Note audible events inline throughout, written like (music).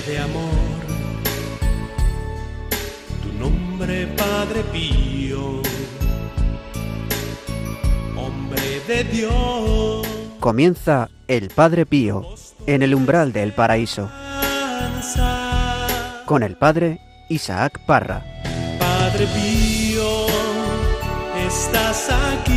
de amor, tu nombre Padre Pío, hombre de Dios. Comienza el Padre Pío en el umbral del paraíso con el Padre Isaac Parra. Padre Pío, estás aquí,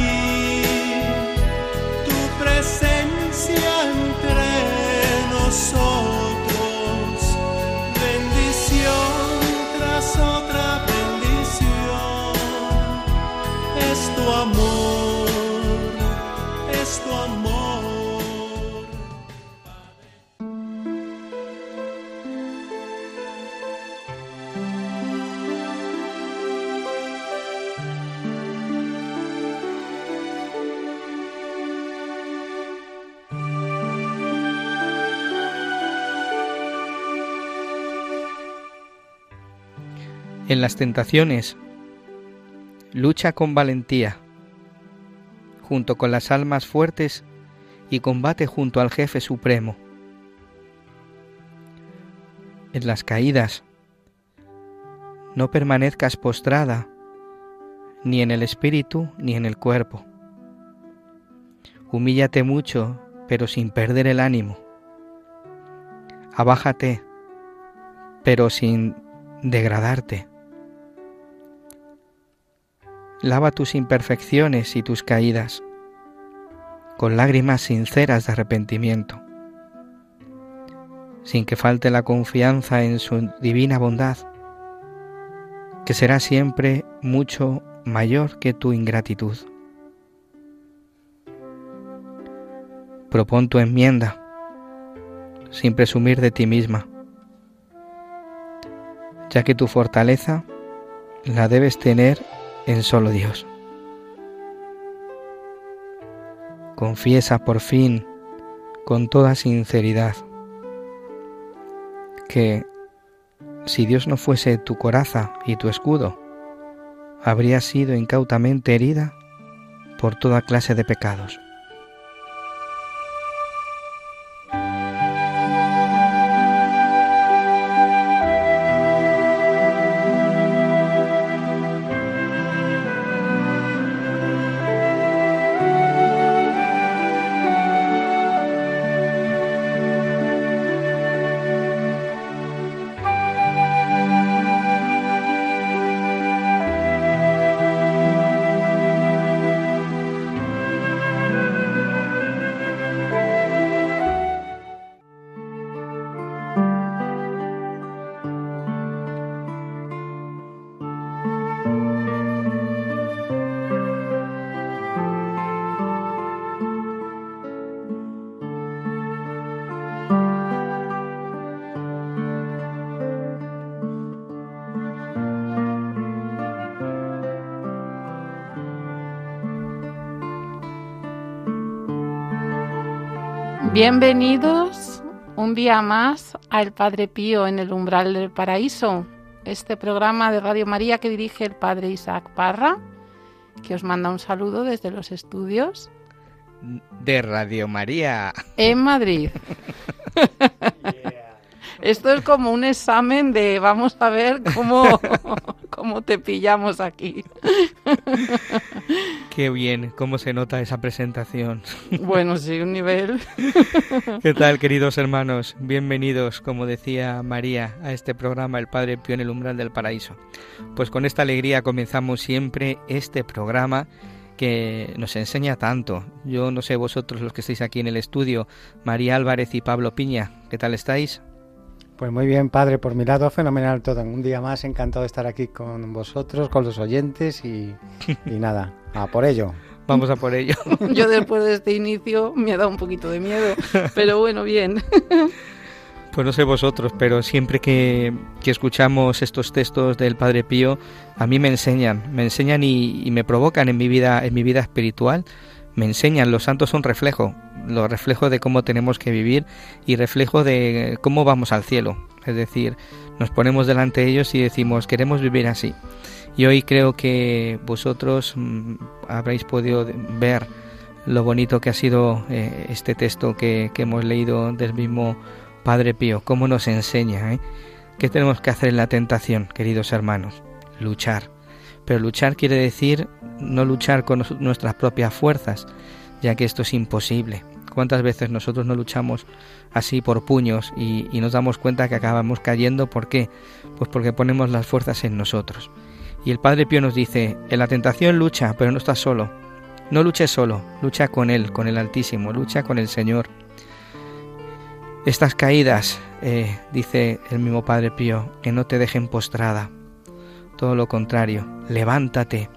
En las tentaciones, lucha con valentía, junto con las almas fuertes y combate junto al jefe supremo. En las caídas, no permanezcas postrada, ni en el espíritu ni en el cuerpo. Humíllate mucho, pero sin perder el ánimo. Abájate, pero sin degradarte. Lava tus imperfecciones y tus caídas con lágrimas sinceras de arrepentimiento, sin que falte la confianza en su divina bondad, que será siempre mucho mayor que tu ingratitud. Propon tu enmienda, sin presumir de ti misma, ya que tu fortaleza la debes tener en solo Dios. Confiesa por fin con toda sinceridad que si Dios no fuese tu coraza y tu escudo, habrías sido incautamente herida por toda clase de pecados. Bienvenidos un día más al Padre Pío en el umbral del paraíso, este programa de Radio María que dirige el Padre Isaac Parra, que os manda un saludo desde los estudios de Radio María en Madrid. (laughs) Esto es como un examen de vamos a ver cómo, (laughs) cómo te pillamos aquí. Qué bien, cómo se nota esa presentación. Bueno, sí, un nivel. (laughs) ¿Qué tal, queridos hermanos? Bienvenidos, como decía María, a este programa El Padre Pío en el umbral del paraíso. Pues con esta alegría comenzamos siempre este programa que nos enseña tanto. Yo no sé vosotros los que estáis aquí en el estudio, María Álvarez y Pablo Piña, ¿qué tal estáis? Pues muy bien, padre, por mi lado fenomenal todo. Un día más encantado de estar aquí con vosotros, con los oyentes y, y (laughs) nada, a por ello. Vamos a por ello. (laughs) Yo después de este inicio me ha dado un poquito de miedo, pero bueno, bien. (laughs) Pues no sé vosotros, pero siempre que, que, escuchamos estos textos del Padre Pío, a mí me enseñan, me enseñan y, y, me provocan en mi vida, en mi vida espiritual, me enseñan. Los santos son reflejo, los reflejo de cómo tenemos que vivir y reflejo de cómo vamos al cielo. Es decir, nos ponemos delante de ellos y decimos queremos vivir así. Y hoy creo que vosotros mm, habréis podido ver lo bonito que ha sido eh, este texto que, que hemos leído del mismo Padre Pío, cómo nos enseña, ¿eh? ¿Qué tenemos que hacer en la tentación, queridos hermanos? Luchar. Pero luchar quiere decir no luchar con nuestras propias fuerzas, ya que esto es imposible. ¿Cuántas veces nosotros no luchamos así por puños y, nos damos cuenta que acabamos cayendo? ¿Por qué? Pues porque ponemos las fuerzas en nosotros. Y el Padre Pío nos dice, en la tentación lucha, pero no estás solo. No luches solo, lucha con Él, con el Altísimo, lucha con el Señor. Estas caídas, eh, dice el mismo Padre Pío, que no te dejen postrada. Todo lo contrario, levántate.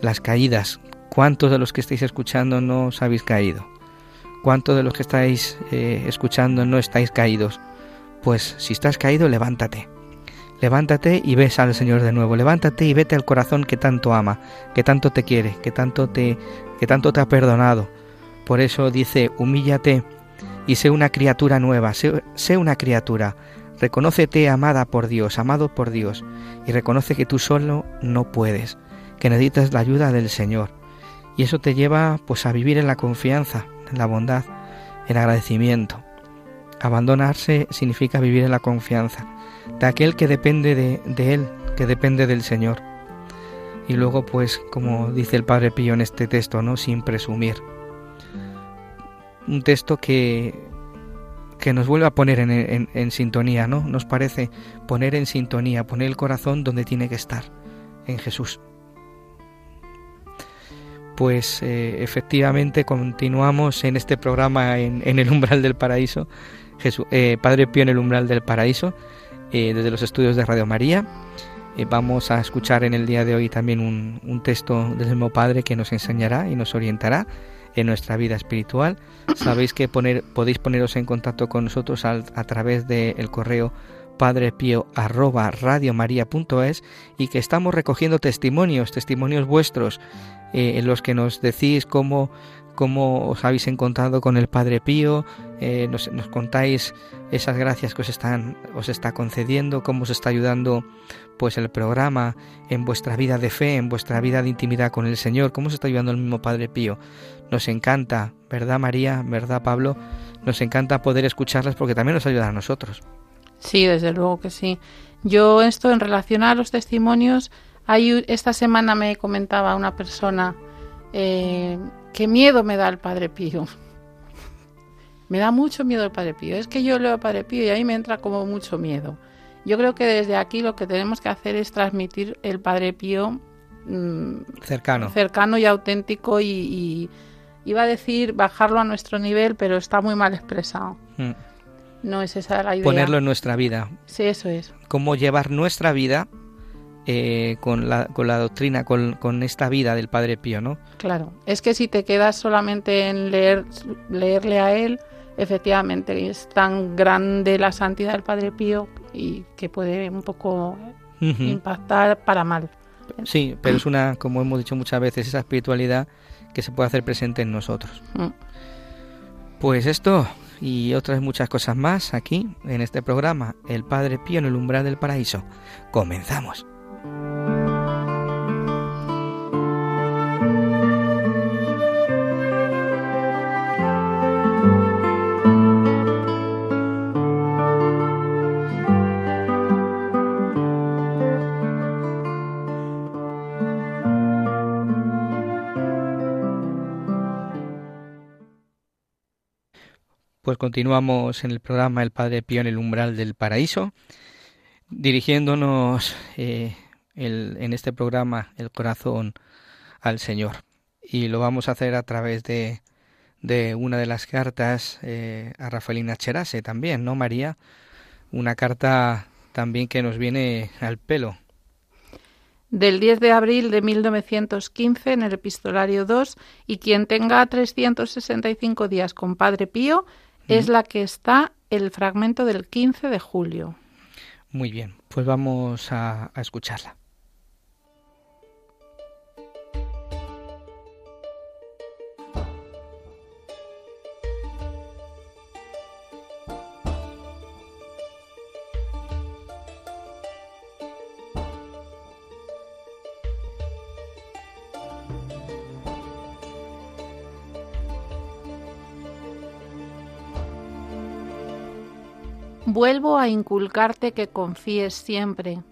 Las caídas, ¿cuántos de los que estáis escuchando no os habéis caído? ¿Cuántos de los que estáis eh, escuchando no estáis caídos? Pues si estás caído, levántate. Levántate y ves al Señor de nuevo. Levántate y vete al corazón que tanto ama, que tanto te quiere, que tanto te, que tanto te ha perdonado. Por eso dice, humíllate y sé una criatura nueva, sé, sé una criatura. Reconócete amada por Dios, amado por Dios, y reconoce que tú solo no puedes, que necesitas la ayuda del Señor. Y eso te lleva pues a vivir en la confianza, en la bondad, en agradecimiento. Abandonarse significa vivir en la confianza de aquel que depende de, de Él, que depende del Señor. Y luego, pues, como dice el Padre Pío en este texto, ¿no? Sin presumir. Un texto que, que nos vuelve a poner en, en, sintonía, ¿no? Nos parece poner en sintonía, poner el corazón donde tiene que estar, en Jesús. Pues eh, efectivamente continuamos en este programa en, en el umbral del paraíso, Jesús, eh, Padre Pío en el umbral del paraíso, eh, desde los estudios de Radio María. Vamos a escuchar en el día de hoy también un, un, texto del mismo Padre que nos enseñará y nos orientará en nuestra vida espiritual. (coughs) Sabéis que poner, podéis poneros en contacto con nosotros al, a través del correo padrepío arroba radiomaria.es y que estamos recogiendo testimonios, testimonios vuestros eh, en los que nos decís cómo cómo os habéis encontrado con el Padre Pío, eh, nos, nos, contáis esas gracias que os están os está concediendo, cómo os está ayudando pues el programa en vuestra vida de fe, en vuestra vida de intimidad con el Señor, cómo os está ayudando el mismo Padre Pío. Nos encanta, ¿verdad María? ¿Verdad Pablo? Nos encanta poder escucharlas porque también nos ayuda a nosotros. Sí, desde luego que sí. Yo esto en relación a los testimonios, hay, esta semana me comentaba una persona eh, qué miedo me da el Padre Pío. (laughs) me da mucho miedo el Padre Pío. Es que yo leo al Padre Pío y ahí me entra como mucho miedo. Yo creo que desde aquí lo que tenemos que hacer es transmitir el Padre Pío mmm, cercano. cercano y auténtico y, y, iba a decir bajarlo a nuestro nivel, pero está muy mal expresado. Mm. No es esa la idea. Ponerlo en nuestra vida. Sí, eso es. Cómo llevar nuestra vida eh, con, la, con la doctrina, con, con, esta vida del Padre Pío, ¿no? Claro, es que si te quedas solamente en leer, leerle a él, efectivamente es tan grande la santidad del Padre Pío y que puede un poco uh -huh. impactar para mal. Sí, pero es una, como hemos dicho muchas veces, esa espiritualidad que se puede hacer presente en nosotros. Mm. Pues esto y otras muchas cosas más aquí en este programa, El Padre Pío en el umbral del paraíso. Comenzamos. Pues continuamos en el programa El Padre Pío en el umbral del paraíso, dirigiéndonos eh, el, en este programa el corazón al Señor. Y lo vamos a hacer a través de, de una de las cartas eh, a Rafaelina Cherase también, ¿no, María? Una carta también que nos viene al pelo. Del 10 de abril de 1915 en el epistolario 2 y quien tenga 365 días con Padre Pío es la que está el fragmento del 15 de julio. Muy bien, pues vamos a, a escucharla. Vuelvo a inculcarte que confíes siempre.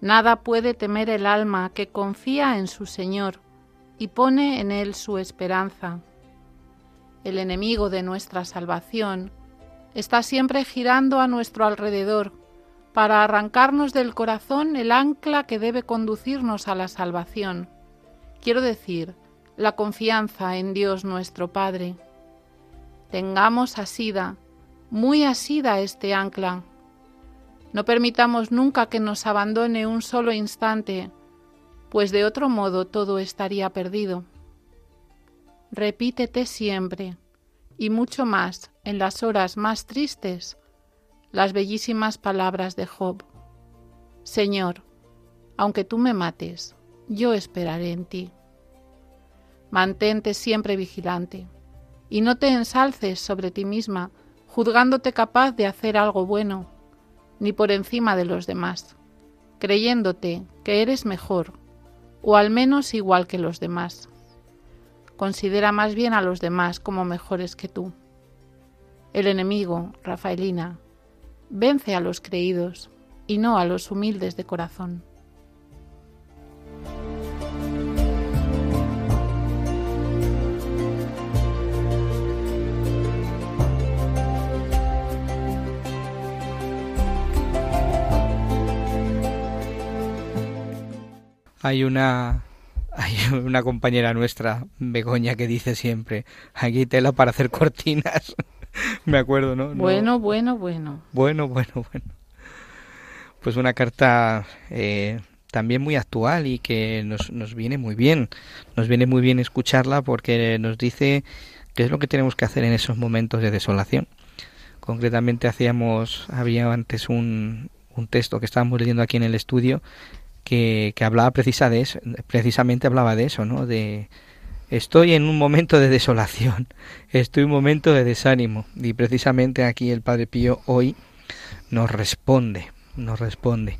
Nada puede temer el alma que confía en su Señor y pone en Él su esperanza. El enemigo de nuestra salvación está siempre girando a nuestro alrededor para arrancarnos del corazón el ancla que debe conducirnos a la salvación. Quiero decir, la confianza en Dios nuestro Padre. Tengamos asida, muy asida este ancla. No permitamos nunca que nos abandone un solo instante, pues de otro modo todo estaría perdido. Repítete siempre, y mucho más en las horas más tristes, las bellísimas palabras de Job. Señor, aunque tú me mates, yo esperaré en ti. Mantente siempre vigilante, y no te ensalces sobre ti misma, juzgándote capaz de hacer algo bueno, ni por encima de los demás, creyéndote que eres mejor, o al menos igual que los demás. Considera más bien a los demás como mejores que tú. El enemigo, Rafaelina, vence a los creídos y no a los humildes de corazón. Hay una hay una compañera nuestra, Begoña, que dice siempre, aquí tela para hacer cortinas. (laughs) Me acuerdo, ¿no? Bueno, bueno, bueno. Bueno, bueno, bueno. Pues una carta eh, también muy actual y que nos, nos viene muy bien. Nos viene muy bien escucharla porque nos dice qué es lo que tenemos que hacer en esos momentos de desolación. Concretamente hacíamos, había antes un, un texto que estábamos leyendo aquí en el estudio que, hablaba precisa de eso, precisamente hablaba de eso, ¿no? De estoy en un momento de desolación, (laughs) estoy en un momento de desánimo y precisamente aquí el Padre Pío hoy nos responde, nos responde.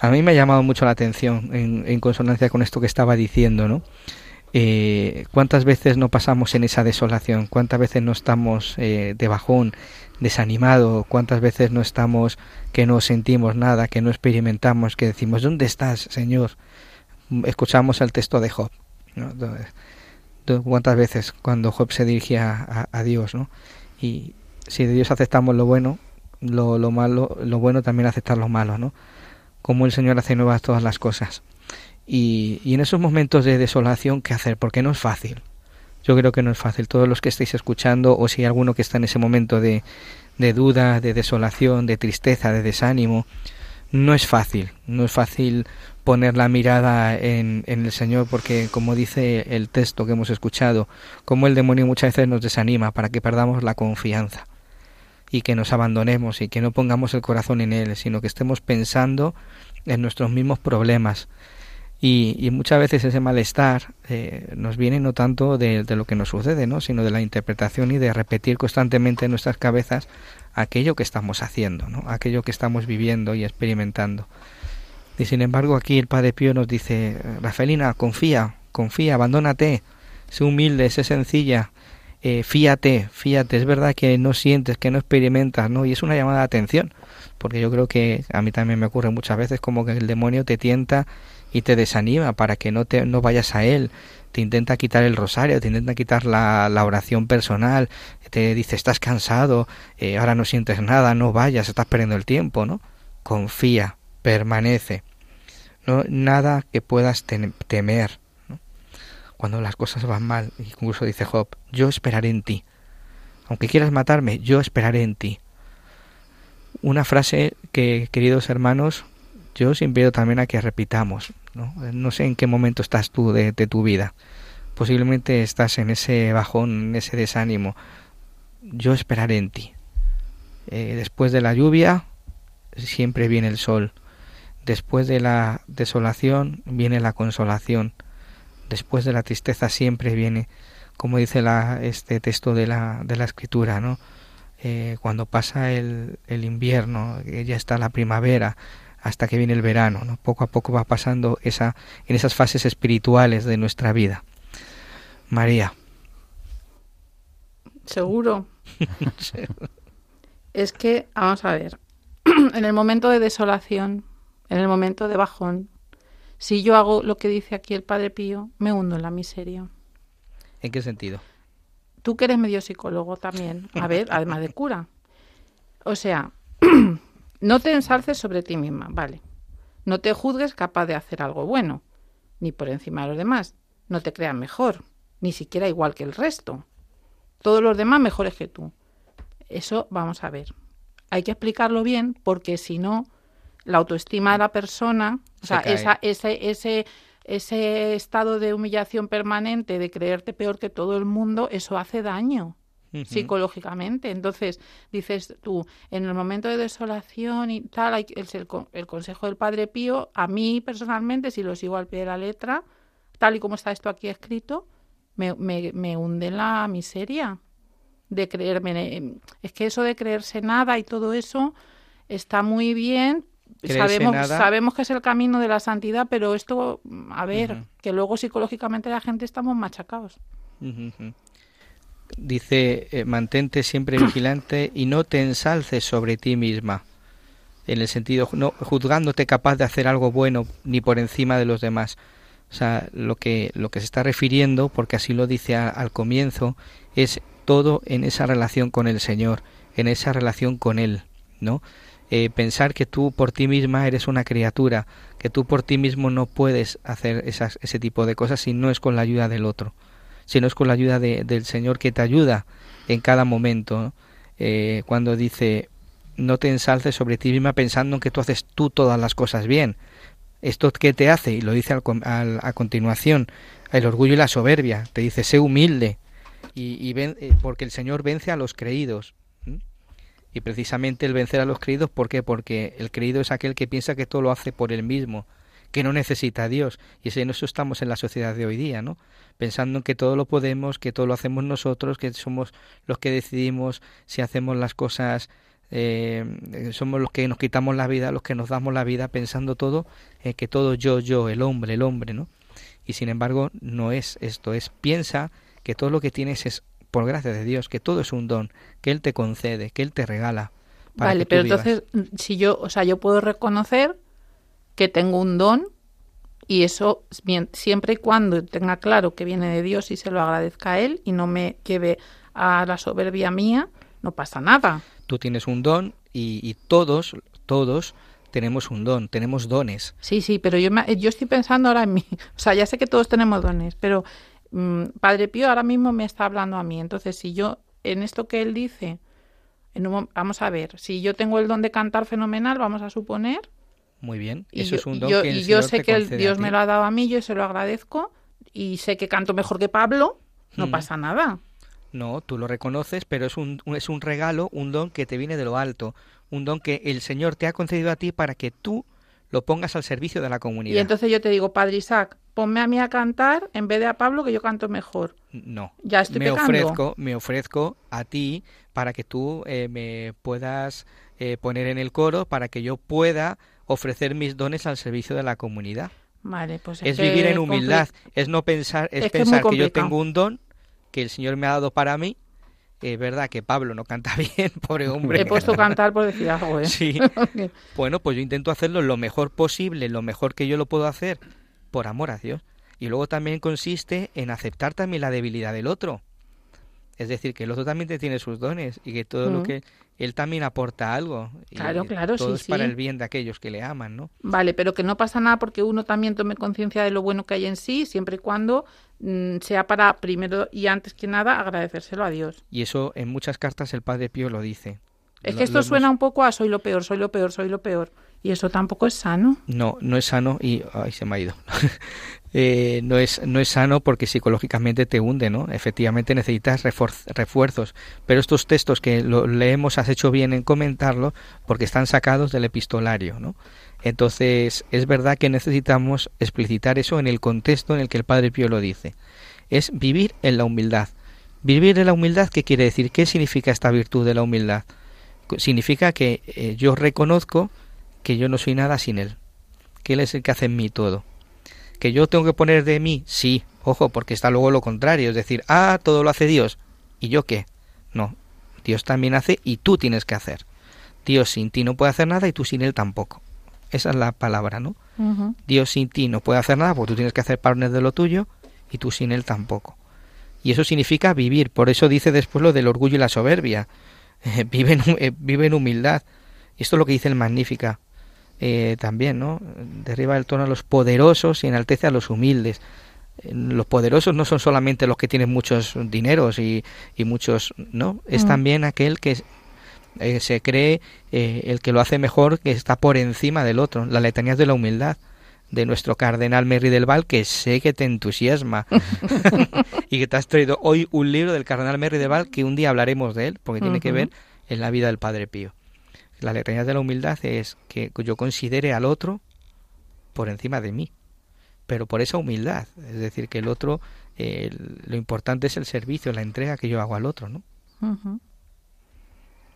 A mí me ha llamado mucho la atención en, en consonancia con esto que estaba diciendo, ¿no? Eh, ¿Cuántas veces no pasamos en esa desolación? ¿Cuántas veces no estamos eh, de bajón, desanimado? ¿Cuántas veces no estamos que no sentimos nada, que no experimentamos, que decimos, ¿dónde estás, Señor? Escuchamos el texto de Job. ¿Cuántas veces cuando Job se dirigía a, Dios? ¿no? Y si de Dios aceptamos lo bueno, lo, lo malo, lo bueno también aceptar lo malo, ¿no? Como el Señor hace nuevas todas las cosas. Y, en esos momentos de desolación, ¿qué hacer? Porque no es fácil. Yo creo que no es fácil. Todos los que estáis escuchando, o si hay alguno que está en ese momento de, de duda, de desolación, de tristeza, de desánimo, no es fácil. No es fácil poner la mirada en, en, el Señor porque, como dice el texto que hemos escuchado, como el demonio muchas veces nos desanima para que perdamos la confianza y que nos abandonemos y que no pongamos el corazón en Él, sino que estemos pensando en nuestros mismos problemas, y, muchas veces ese malestar eh, nos viene no tanto de, lo que nos sucede, ¿no? sino de la interpretación y de repetir constantemente en nuestras cabezas aquello que estamos haciendo, ¿no? aquello que estamos viviendo y experimentando. Y sin embargo aquí el Padre Pío nos dice, Rafaelina, confía, confía, abandónate, sé humilde, sé sencilla, eh, fíate, fíate, es verdad que no sientes, que no experimentas, ¿no? Y es una llamada de atención, porque yo creo que a mí también me ocurre muchas veces como que el demonio te tienta y te desanima para que no, te, no vayas a Él, te intenta quitar el rosario, te intenta quitar la, la oración personal, te dice estás cansado, eh, ahora no sientes nada, no vayas, estás perdiendo el tiempo, ¿no? Confía, permanece, no nada que puedas temer, cuando las cosas van mal, incluso dice Job, yo esperaré en ti, aunque quieras matarme, yo esperaré en ti. Una frase que, queridos hermanos, yo os invito también a que repitamos. ¿No? sé en qué momento estás tú de, tu vida. Posiblemente estás en ese bajón, en ese desánimo. Yo esperaré en ti. Eh, después de la lluvia siempre viene el sol. Después de la desolación viene la consolación. Después de la tristeza siempre viene, como dice este texto de la, de la escritura, ¿no? Eh, cuando pasa el invierno, ya está la primavera, hasta que viene el verano, ¿no? Poco a poco va pasando esa, en esas fases espirituales de nuestra vida. María. Seguro. (laughs) Es que, vamos a ver, (clears throat) en el momento de desolación, en el momento de bajón, si yo hago lo que dice aquí el Padre Pío, me hundo en la miseria. ¿En qué sentido? Tú que eres medio psicólogo también, a ver, (laughs) además de cura. O sea, (clears throat) no te ensalces sobre ti misma, vale. No te juzgues capaz de hacer algo bueno, ni por encima de los demás. No te creas mejor, ni siquiera igual que el resto. Todos los demás mejores que tú. Eso vamos a ver. Hay que explicarlo bien porque si no, la autoestima de la persona, o sea, esa, ese, ese, ese estado de humillación permanente, de creerte peor que todo el mundo, eso hace daño psicológicamente. Entonces, dices tú, en el momento de desolación y tal, hay, el, el, consejo del Padre Pío, a mí personalmente, si lo sigo al pie de la letra, tal y como está esto aquí escrito, me, me, me hunde en la miseria de creerme. Es que eso de creerse nada y todo eso está muy bien, sabemos, sabemos que es el camino de la santidad, pero esto, a ver, que luego psicológicamente la gente estamos machacados. Dice, eh, mantente siempre vigilante y no te ensalces sobre ti misma, en el sentido, no juzgándote capaz de hacer algo bueno ni por encima de los demás. O sea, lo que, lo que se está refiriendo, porque así lo dice al comienzo, es todo en esa relación con el Señor, en esa relación con Él, ¿no? Eh, pensar que tú por ti misma eres una criatura, que tú por ti mismo no puedes hacer esas, ese tipo de cosas si no es con la ayuda del otro, si no es con la ayuda del Señor que te ayuda en cada momento. Eh, cuando dice, no te ensalces sobre ti misma pensando que tú haces tú todas las cosas bien. ¿Esto qué te hace? Y lo dice a continuación, el orgullo y la soberbia. Te dice, sé humilde, y, eh, porque el Señor vence a los creídos. Y precisamente el vencer a los creídos, ¿por qué? Porque el creído es aquel que piensa que todo lo hace por él mismo, que no necesita a Dios. Y en eso estamos en la sociedad de hoy día, ¿no? Pensando que todo lo podemos, que todo lo hacemos nosotros, que somos los que decidimos si hacemos las cosas, eh, somos los que nos quitamos la vida, los que nos damos la vida, pensando todo, eh, que todo yo, yo, el hombre, el hombre, ¿no? Y sin embargo, no es esto, es piensa que todo lo que tienes es por gracia de Dios, que todo es un don, que Él te concede, que Él te regala. vale, pero entonces, si yo, o sea, yo puedo reconocer que tengo un don y eso siempre y cuando tenga claro que viene de Dios y se lo agradezca a Él y no me lleve a la soberbia mía, no pasa nada. Tú tienes un don y, y todos, todos tenemos un don, tenemos dones. Sí, sí, pero yo, yo estoy pensando ahora en mí. (laughs) O sea, ya sé que todos tenemos dones, pero Mm, Padre Pío ahora mismo me está hablando a mí. Entonces, si yo, en esto que él dice, en vamos a ver, si yo tengo el don de cantar fenomenal, vamos a suponer. Muy bien, eso es un don que Y yo sé que Dios me lo ha dado a mí, yo se lo agradezco, y sé que canto mejor que Pablo, no mm. pasa nada. No, tú lo reconoces, pero es un, es un regalo, un don que te viene de lo alto, un don que el Señor te ha concedido a ti para que tú lo pongas al servicio de la comunidad. Y entonces yo te digo, Padre Isaac, ponme a mí a cantar en vez de a Pablo que yo canto mejor. No. Ya estoy me ofrezco, me ofrezco a ti para que tú eh, me puedas eh, poner en el coro para que yo pueda ofrecer mis dones al servicio de la comunidad. Vale, pues es, vivir en humildad, es no pensar, es, pensar que yo tengo un don que el Señor me ha dado para mí es verdad que Pablo no canta (laughs) bien, pobre hombre. He puesto cantar por decir algo, ¿eh? Sí. (laughs) bueno, pues yo intento hacerlo lo mejor posible, lo mejor que yo lo puedo hacer, por amor a Dios. Y luego también consiste en aceptar también la debilidad del otro. Es decir, que el otro también te tiene sus dones y que todo lo mm. que él también aporta algo. Claro, claro, todo es para el bien de aquellos que le aman, ¿no? Vale, pero que no pasa nada porque uno también tome conciencia de lo bueno que hay en sí, siempre y cuando mm, sea para primero y antes que nada agradecérselo a Dios. Y eso en muchas cartas el Padre Pío lo dice. Es que esto suena un poco a soy lo peor, soy lo peor, soy lo peor. Y eso tampoco es sano. No, no es sano y... Ay, se me ha ido. (laughs) Eh, no, es, no es sano porque psicológicamente te hunde, ¿no? Efectivamente necesitas refuerzos. Pero estos textos que lo leemos has hecho bien en comentarlo porque están sacados del epistolario, ¿no? Entonces es verdad que necesitamos explicitar eso en el contexto en el que el Padre Pío lo dice. Es vivir en la humildad. Vivir en la humildad, ¿qué quiere decir? ¿Qué significa esta virtud de la humildad? Significa que eh, yo reconozco que yo no soy nada sin Él, que Él es el que hace en mí todo. Que yo tengo que poner de mí, sí, ojo, porque está luego lo contrario, es decir, ah, todo lo hace Dios, ¿y yo qué? No, Dios también hace y tú tienes que hacer. Dios sin ti no puede hacer nada y tú sin él tampoco. Esa es la palabra, ¿no? Dios sin ti no puede hacer nada porque tú tienes que hacer partner de lo tuyo y tú sin él tampoco. Y eso significa vivir. Por eso dice después lo del orgullo y la soberbia. (laughs) vive, en, eh, vive, en, humildad. Y esto es lo que dice el Magnífica eh, también, ¿no? Derriba el tono a los poderosos y enaltece a los humildes. Los poderosos no son solamente los que tienen muchos dineros y, y muchos, ¿no? Es mm. también aquel que eh, se cree eh, el que lo hace mejor, que está por encima del otro. La letanía de la humildad de nuestro cardenal Merry del Val, que sé que te entusiasma (laughs) (laughs) y que te has traído hoy un libro del cardenal Merry del Val, que un día hablaremos de él, porque tiene que ver en la vida del Padre Pío. La letanía de la humildad es que yo considere al otro por encima de mí, pero por esa humildad, es decir, que el otro, lo importante es el servicio, la entrega que yo hago al otro, ¿no?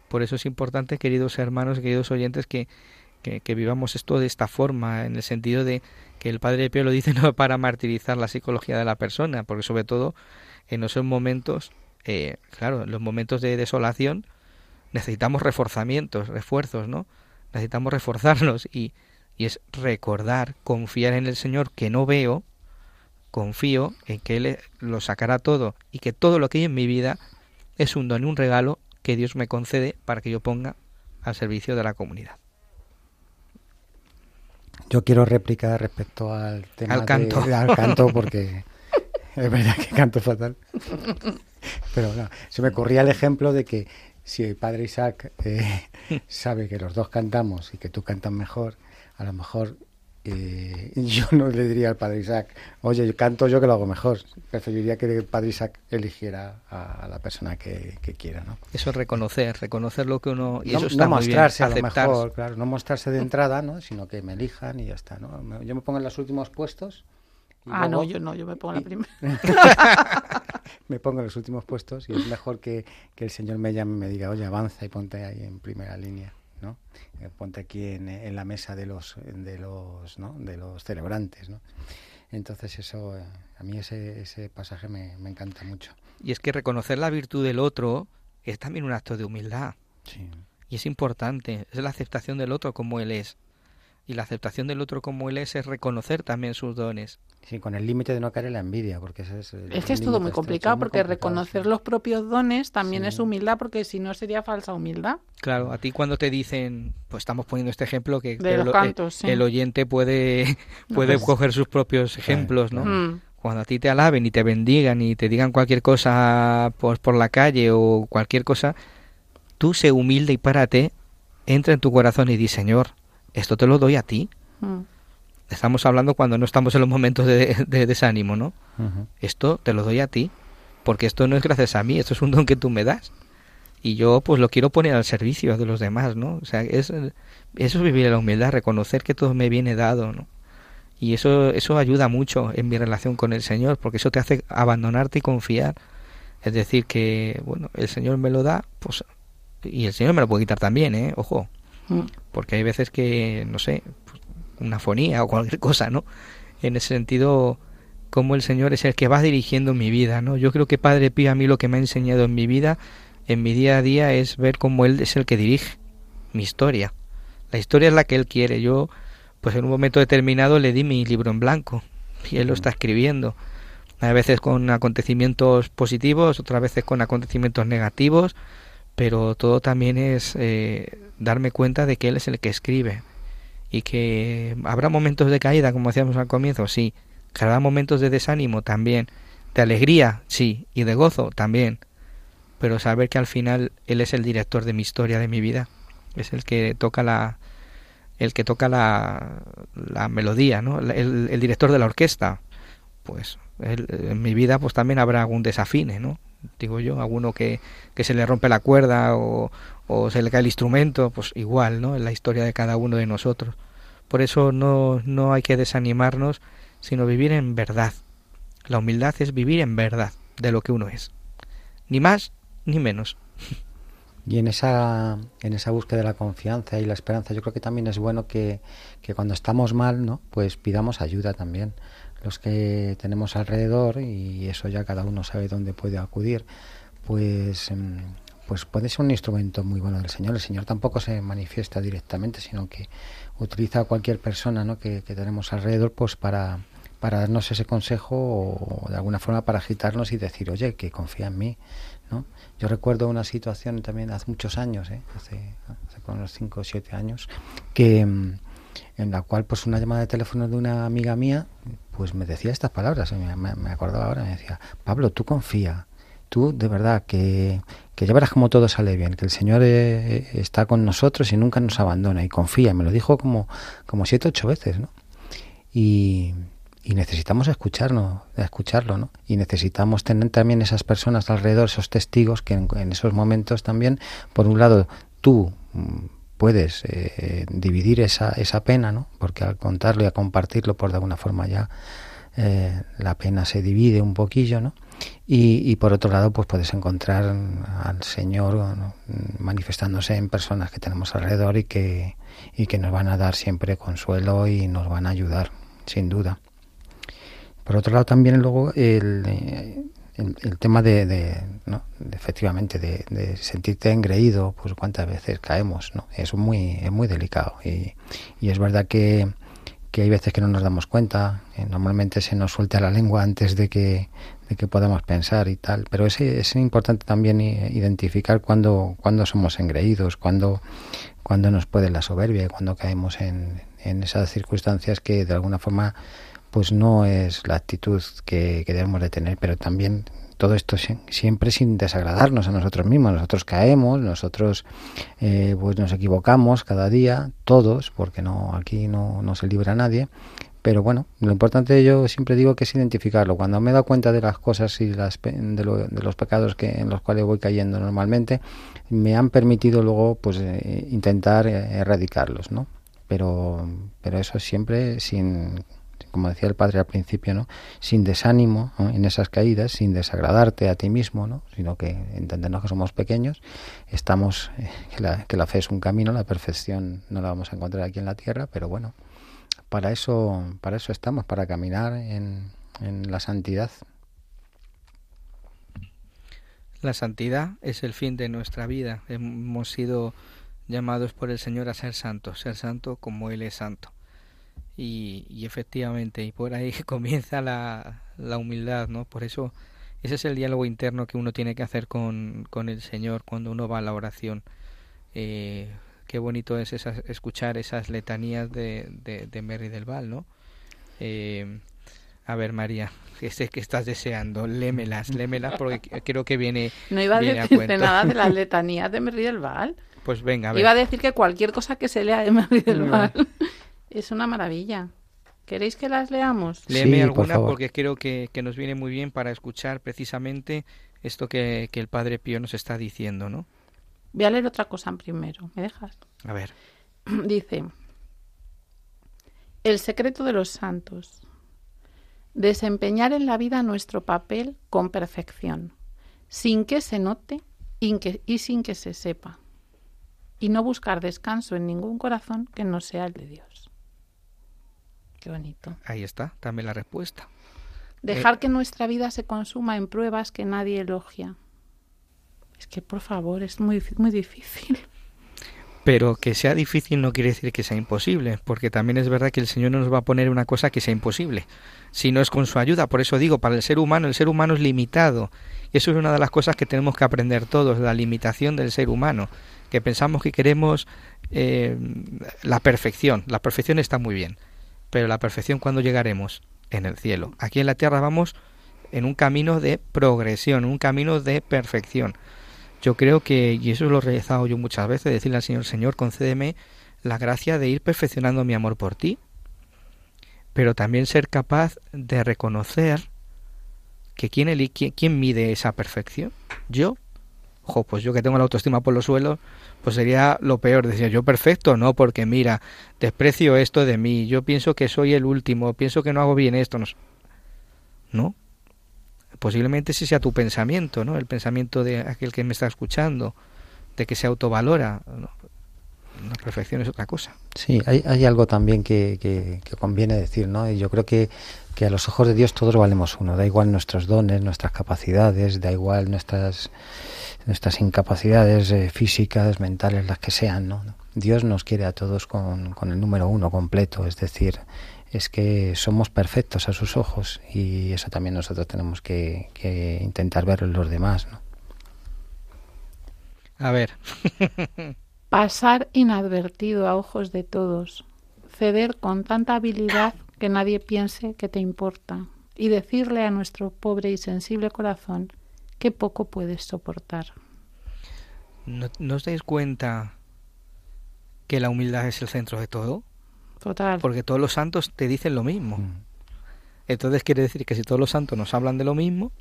Por eso es importante, queridos hermanos, queridos oyentes, que, que, vivamos esto de esta forma, en el sentido de que el Padre Pío lo dice (laughs) no para martirizar la psicología de la persona, porque sobre todo en esos momentos, eh, claro, en los momentos de desolación, necesitamos reforzamientos, refuerzos, ¿no? Necesitamos reforzarnos y, y es recordar, confiar en el Señor que no veo, confío en que Él lo sacará todo y que todo lo que hay en mi vida es un don y un regalo que Dios me concede para que yo ponga al servicio de la comunidad. Yo quiero replicar respecto al tema al canto, (laughs) al canto (laughs) porque es verdad que canto fatal. (laughs) Pero no, se me corría el ejemplo de que si el padre Isaac eh, (laughs) sabe que los dos cantamos y que tú cantas mejor, a lo mejor eh, (laughs) yo no le diría al padre Isaac, oye, canto yo que lo hago mejor. Preferiría que el padre Isaac eligiera a, la persona que, quiera, ¿no? Eso es reconocer, reconocer lo que uno... Y no, eso está no mostrarse a lo mejor, claro, no mostrarse de entrada, ¿no? Sino que me elijan y ya está, ¿no? Yo me pongo en los últimos puestos. Ah, no, yo no, yo me pongo en la primera. (laughs) (laughs) me pongo en los últimos puestos y es mejor que, que el Señor me llame y me diga, oye, avanza y ponte ahí en primera línea. ¿no? Eh, ponte aquí en, la mesa de los de los ¿no? de los celebrantes, ¿no? Entonces eso, eh, a mí ese, ese pasaje me, encanta mucho. Y es que reconocer la virtud del otro es también un acto de humildad. Y es importante, es la aceptación del otro como él es. Y la aceptación del otro como él es es reconocer también sus dones. Sí, con el límite de no caer en la envidia, porque es... es que es todo muy complicado, porque reconocer los propios dones también es humildad, porque si no sería falsa humildad. Claro, a ti cuando te dicen, pues estamos poniendo este ejemplo, que el, oyente puede, (laughs) puede pues coger sus propios ejemplos, ¿no? Mm. Cuando a ti te alaben y te bendigan y te digan cualquier cosa por, por la calle o cualquier cosa, tú sé humilde y párate, entra en tu corazón y di, Señor, esto te lo doy a ti. Mm. Estamos hablando cuando no estamos en los momentos de, desánimo, ¿no? Esto te lo doy a ti, porque esto no es gracias a mí, esto es un don que tú me das. Y yo pues lo quiero poner al servicio de los demás, ¿no? O sea, es, eso es vivir la humildad, reconocer que todo me viene dado, ¿no? Y eso, eso ayuda mucho en mi relación con el Señor, porque eso te hace abandonarte y confiar. Es decir, que, bueno, el Señor me lo da, pues, y el Señor me lo puede quitar también, ¿eh? Ojo. Mm. Porque hay veces que, no sé, pues, una fonía o cualquier cosa, ¿no? En ese sentido, como el Señor es el que va dirigiendo mi vida, ¿no? Yo creo que Padre Pío a mí lo que me ha enseñado en mi vida, en mi día a día, es ver cómo Él es el que dirige mi historia. La historia es la que Él quiere. Yo, pues en un momento determinado le di mi libro en blanco y Él lo está escribiendo. A veces con acontecimientos positivos, otras veces con acontecimientos negativos, pero todo también es eh, darme cuenta de que Él es el que escribe y que habrá momentos de caída, como decíamos al comienzo, sí, que habrá momentos de desánimo también, de alegría, sí, y de gozo también, pero saber que al final Él es el director de mi historia, de mi vida, es el que toca la el que toca la, la melodía, ¿no? El, el, director de la orquesta, pues en mi vida pues también habrá algún desafine, ¿no? Digo yo, alguno que, que se le rompe la cuerda o, o se le cae el instrumento, pues igual, ¿no? En la historia de cada uno de nosotros. Por eso no, no hay que desanimarnos, sino vivir en verdad. La humildad es vivir en verdad de lo que uno es. Ni más ni menos. Y en esa, en esa búsqueda de la confianza y la esperanza, yo creo que también es bueno que, que cuando estamos mal, ¿no? Pues pidamos ayuda también. Los que tenemos alrededor, y eso ya cada uno sabe dónde puede acudir, pues em, pues puede ser un instrumento muy bueno del Señor. El Señor tampoco se manifiesta directamente, sino que utiliza a cualquier persona ¿no? que, tenemos alrededor pues para, para darnos ese consejo o de alguna forma para agitarnos y decir, oye, que confía en mí. ¿no? Yo recuerdo una situación también hace muchos años, ¿eh? hace, hace unos 5 o 7 años, que mm, en la cual pues una llamada de teléfono de una amiga mía pues me decía estas palabras, me, me acordaba ahora, me decía, Pablo, tú confía, tú de verdad que, que ya verás como todo sale bien, que el Señor eh, está con nosotros y nunca nos abandona y confía, me lo dijo como, como siete, ocho veces, ¿no? Y, y necesitamos escucharnos, escucharlo, ¿no? Y necesitamos tener también esas personas alrededor, esos testigos que en, en esos momentos también, por un lado, tú mm, puedes eh, dividir esa, esa pena, ¿no? Porque al contarlo y a compartirlo, por de alguna forma ya eh, la pena se divide un poquillo, ¿no? Y, y, por otro lado, pues puedes encontrar al Señor manifestándose en personas que tenemos alrededor y que, y que nos van a dar siempre consuelo y nos van a ayudar, sin duda. Por otro lado, también luego el, eh, el, el tema de, de, efectivamente de, sentirte engreído, pues cuántas veces caemos, ¿no? Es muy, es muy delicado. Y, y es verdad que, que, hay veces que no nos damos cuenta, normalmente se nos suelta la lengua antes de que, de que podamos pensar y tal, pero es, es importante también identificar cuando, cuando somos engreídos, cuando, cuando nos puede la soberbia, cuando caemos en, en esas circunstancias que de alguna forma pues no es la actitud que, debemos de tener, pero también todo esto siempre sin desagradarnos a nosotros mismos. Nosotros caemos, nosotros eh, pues nos equivocamos cada día, todos, porque no aquí no, no se libra nadie. Pero bueno, lo importante yo siempre digo que es identificarlo. Cuando me he dado cuenta de las cosas y las, de, lo, de, los pecados que, en los cuales voy cayendo normalmente, me han permitido luego pues eh, intentar erradicarlos, ¿no? Pero, pero eso siempre sin como decía el padre al principio, ¿no? sin desánimo en esas caídas, sin desagradarte a ti mismo, ¿no? sino que entendernos que somos pequeños, estamos, eh, que, la, que la fe es un camino, la perfección no la vamos a encontrar aquí en la tierra, pero bueno, para eso, para eso estamos, para caminar en, en la santidad. La santidad es el fin de nuestra vida. Hemos sido llamados por el Señor a ser santos, ser santo como Él es santo. Y, y, efectivamente, y por ahí (laughs) comienza la, la, humildad, ¿no? Por eso ese es el diálogo interno que uno tiene que hacer con, con el Señor cuando uno va a la oración. Eh, qué bonito es esas, escuchar esas letanías de, de, de Mary del Val, ¿no? Eh, a ver, María, (laughs) que sé que estás deseando, lémelas, lémelas porque (laughs) creo que viene. No iba a decirte a nada de las letanías de Mary del Val. Pues venga, a ver. Iba a decir que cualquier cosa que se lea de Mary del Val. Es una maravilla. ¿Queréis que las leamos? Léeme Sí, por alguna favor. porque creo que, que nos viene muy bien para escuchar precisamente esto que, que el Padre Pío nos está diciendo, ¿no? Voy a leer otra cosa primero. ¿Me dejas? A ver. (clears throat) Dice, el secreto de los santos. Desempeñar en la vida nuestro papel con perfección, sin que se note y, que, y sin que se sepa, y no buscar descanso en ningún corazón que no sea el de Dios. Qué bonito. Ahí está, dame la respuesta. Dejar eh, que nuestra vida se consuma en pruebas que nadie elogia. Es que, por favor, es muy, muy difícil. Pero que sea difícil no quiere decir que sea imposible, porque también es verdad que el Señor no nos va a poner una cosa que sea imposible, si no es con su ayuda. Por eso digo, para el ser humano, el ser humano es limitado. Y eso es una de las cosas que tenemos que aprender todos, la limitación del ser humano, que pensamos que queremos eh, la perfección. La perfección está muy bien, pero la perfección cuando llegaremos en el cielo. Aquí en la tierra vamos en un camino de progresión, un camino de perfección. Yo creo que, y eso lo he rezado yo muchas veces, decirle al Señor, Señor, concédeme la gracia de ir perfeccionando mi amor por ti, pero también ser capaz de reconocer que quién, quién mide esa perfección. Yo, pues yo que tengo la autoestima por los suelos, pues sería lo peor. Decía yo perfecto, no, porque mira, desprecio esto de mí, yo pienso que soy el último, pienso que no hago bien esto. No, posiblemente ese sea tu pensamiento, ¿no? El pensamiento de aquel que me está escuchando, de que se autovalora. ¿no? perfección es otra cosa. Sí, hay, hay algo también que, que, que, conviene decir, ¿no? Y yo creo que, que a los ojos de Dios todos valemos uno, da igual nuestros dones, nuestras capacidades, da igual nuestras nuestras incapacidades eh, físicas, mentales, las que sean, ¿no? Dios nos quiere a todos con, con el número uno completo, es decir, es que somos perfectos a sus ojos y eso también nosotros tenemos que, que intentar ver en los demás, ¿no? A ver. Pasar inadvertido a ojos de todos, ceder con tanta habilidad que nadie piense que te importa y decirle a nuestro pobre y sensible corazón que poco puedes soportar. ¿No, ¿No os dais cuenta que la humildad es el centro de todo? Total. Porque todos los santos te dicen lo mismo. Entonces quiere decir que si todos los santos nos hablan de lo mismo,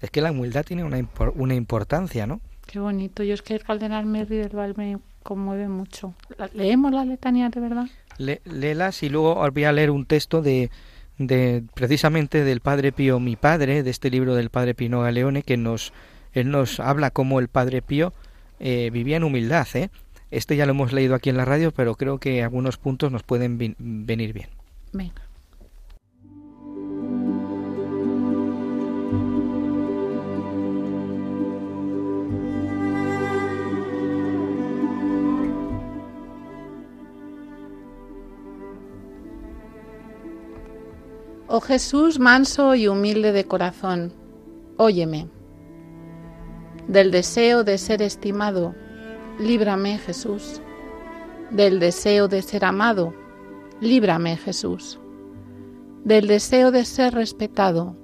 es que la humildad tiene una, impor una importancia, ¿no? Qué bonito. Yo es que el Cardenal Merry del Val me conmueve mucho. ¿Leemos la letanía de verdad? Léelas y luego voy a leer un texto de, de precisamente del Padre Pío, mi padre, de este libro del Padre Pino Galeone, que nos, él nos habla cómo el Padre Pío eh, vivía en humildad, ¿eh? Este ya lo hemos leído aquí en la radio, pero creo que algunos puntos nos pueden venir bien. Venga. Oh Jesús manso y humilde de corazón, óyeme. Del deseo de ser estimado, líbrame Jesús. Del deseo de ser amado, líbrame Jesús. Del deseo de ser respetado,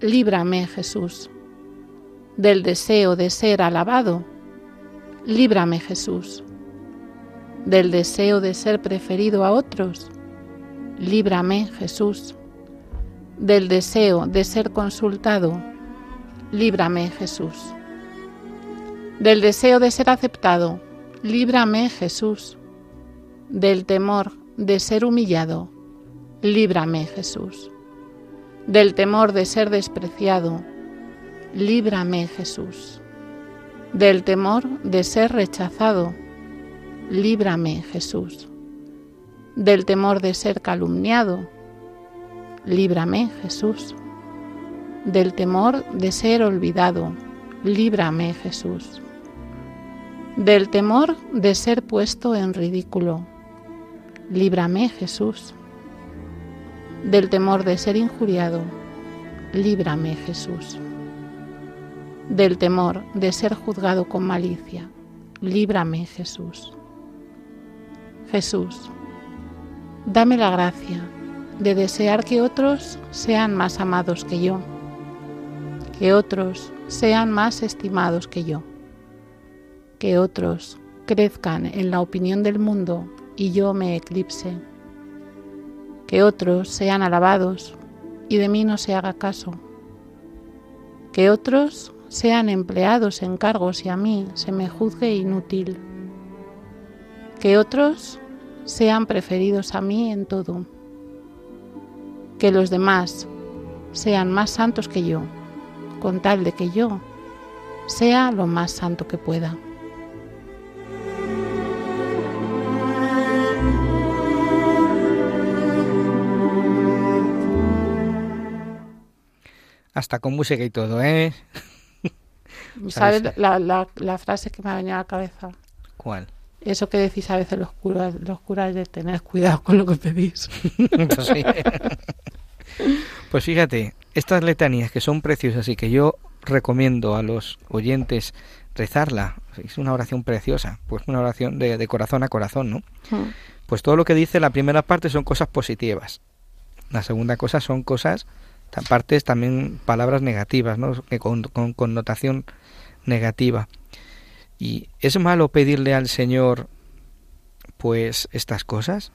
líbrame Jesús. Del deseo de ser alabado, líbrame Jesús. Del deseo de ser preferido a otros, líbrame Jesús. Del deseo de ser consultado, líbrame Jesús del deseo de ser aceptado, líbrame Jesús. Del temor de ser humillado, líbrame Jesús. Del temor de ser despreciado, líbrame Jesús. Del temor de ser rechazado, líbrame Jesús. Del temor de ser calumniado, líbrame Jesús. Del temor de ser olvidado, líbrame Jesús del temor de ser puesto en ridículo. Líbrame, Jesús. Del temor de ser injuriado. Líbrame, Jesús. Del temor de ser juzgado con malicia. Líbrame, Jesús. Jesús, dame la gracia de desear que otros sean más amados que yo, que otros sean más estimados que yo que otros crezcan en la opinión del mundo y yo me eclipse, que otros sean alabados y de mí no se haga caso, que otros sean empleados en cargos y a mí se me juzgue inútil, que otros sean preferidos a mí en todo, que los demás sean más santos que yo, con tal de que yo sea lo más santo que pueda. Hasta con música y todo, ¿eh? (laughs) ¿Sabes la, la, la, frase que me ha venido a la cabeza? ¿Cuál? Eso que decís a veces los curas, los curas de tener cuidado con lo que pedís. (laughs) pues, sí. (laughs) pues fíjate, estas letanías que son preciosas y que yo recomiendo a los oyentes rezarla, es una oración preciosa, pues una oración de, de corazón a corazón, ¿no? Mm. Pues todo lo que dice la primera parte son cosas positivas, la segunda cosa son cosas partes también palabras negativas, ¿no? con, con connotación negativa. Y es malo pedirle al Señor, pues, estas cosas.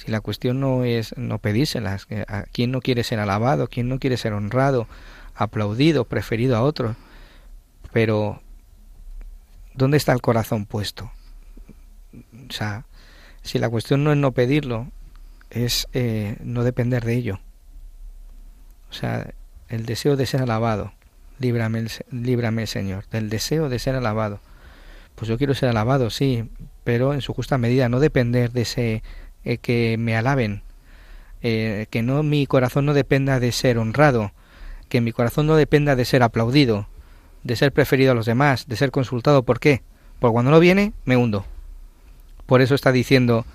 Si la cuestión no es no pedírselas, ¿a quién no quiere ser alabado? ¿Quién no quiere ser honrado, aplaudido, preferido a otro? Pero, ¿dónde está el corazón puesto? O sea, si la cuestión no es no pedirlo, es eh, no depender de ello. O sea, el deseo de ser alabado. Líbrame, líbrame, Señor, del deseo de ser alabado. Pues yo quiero ser alabado, sí, pero en su justa medida, no depender de ese eh, que me alaben, eh, que no mi corazón no dependa de ser honrado, que mi corazón no dependa de ser aplaudido, de ser preferido a los demás, de ser consultado. ¿Por qué? Porque cuando no viene, me hundo. Por eso está diciendo,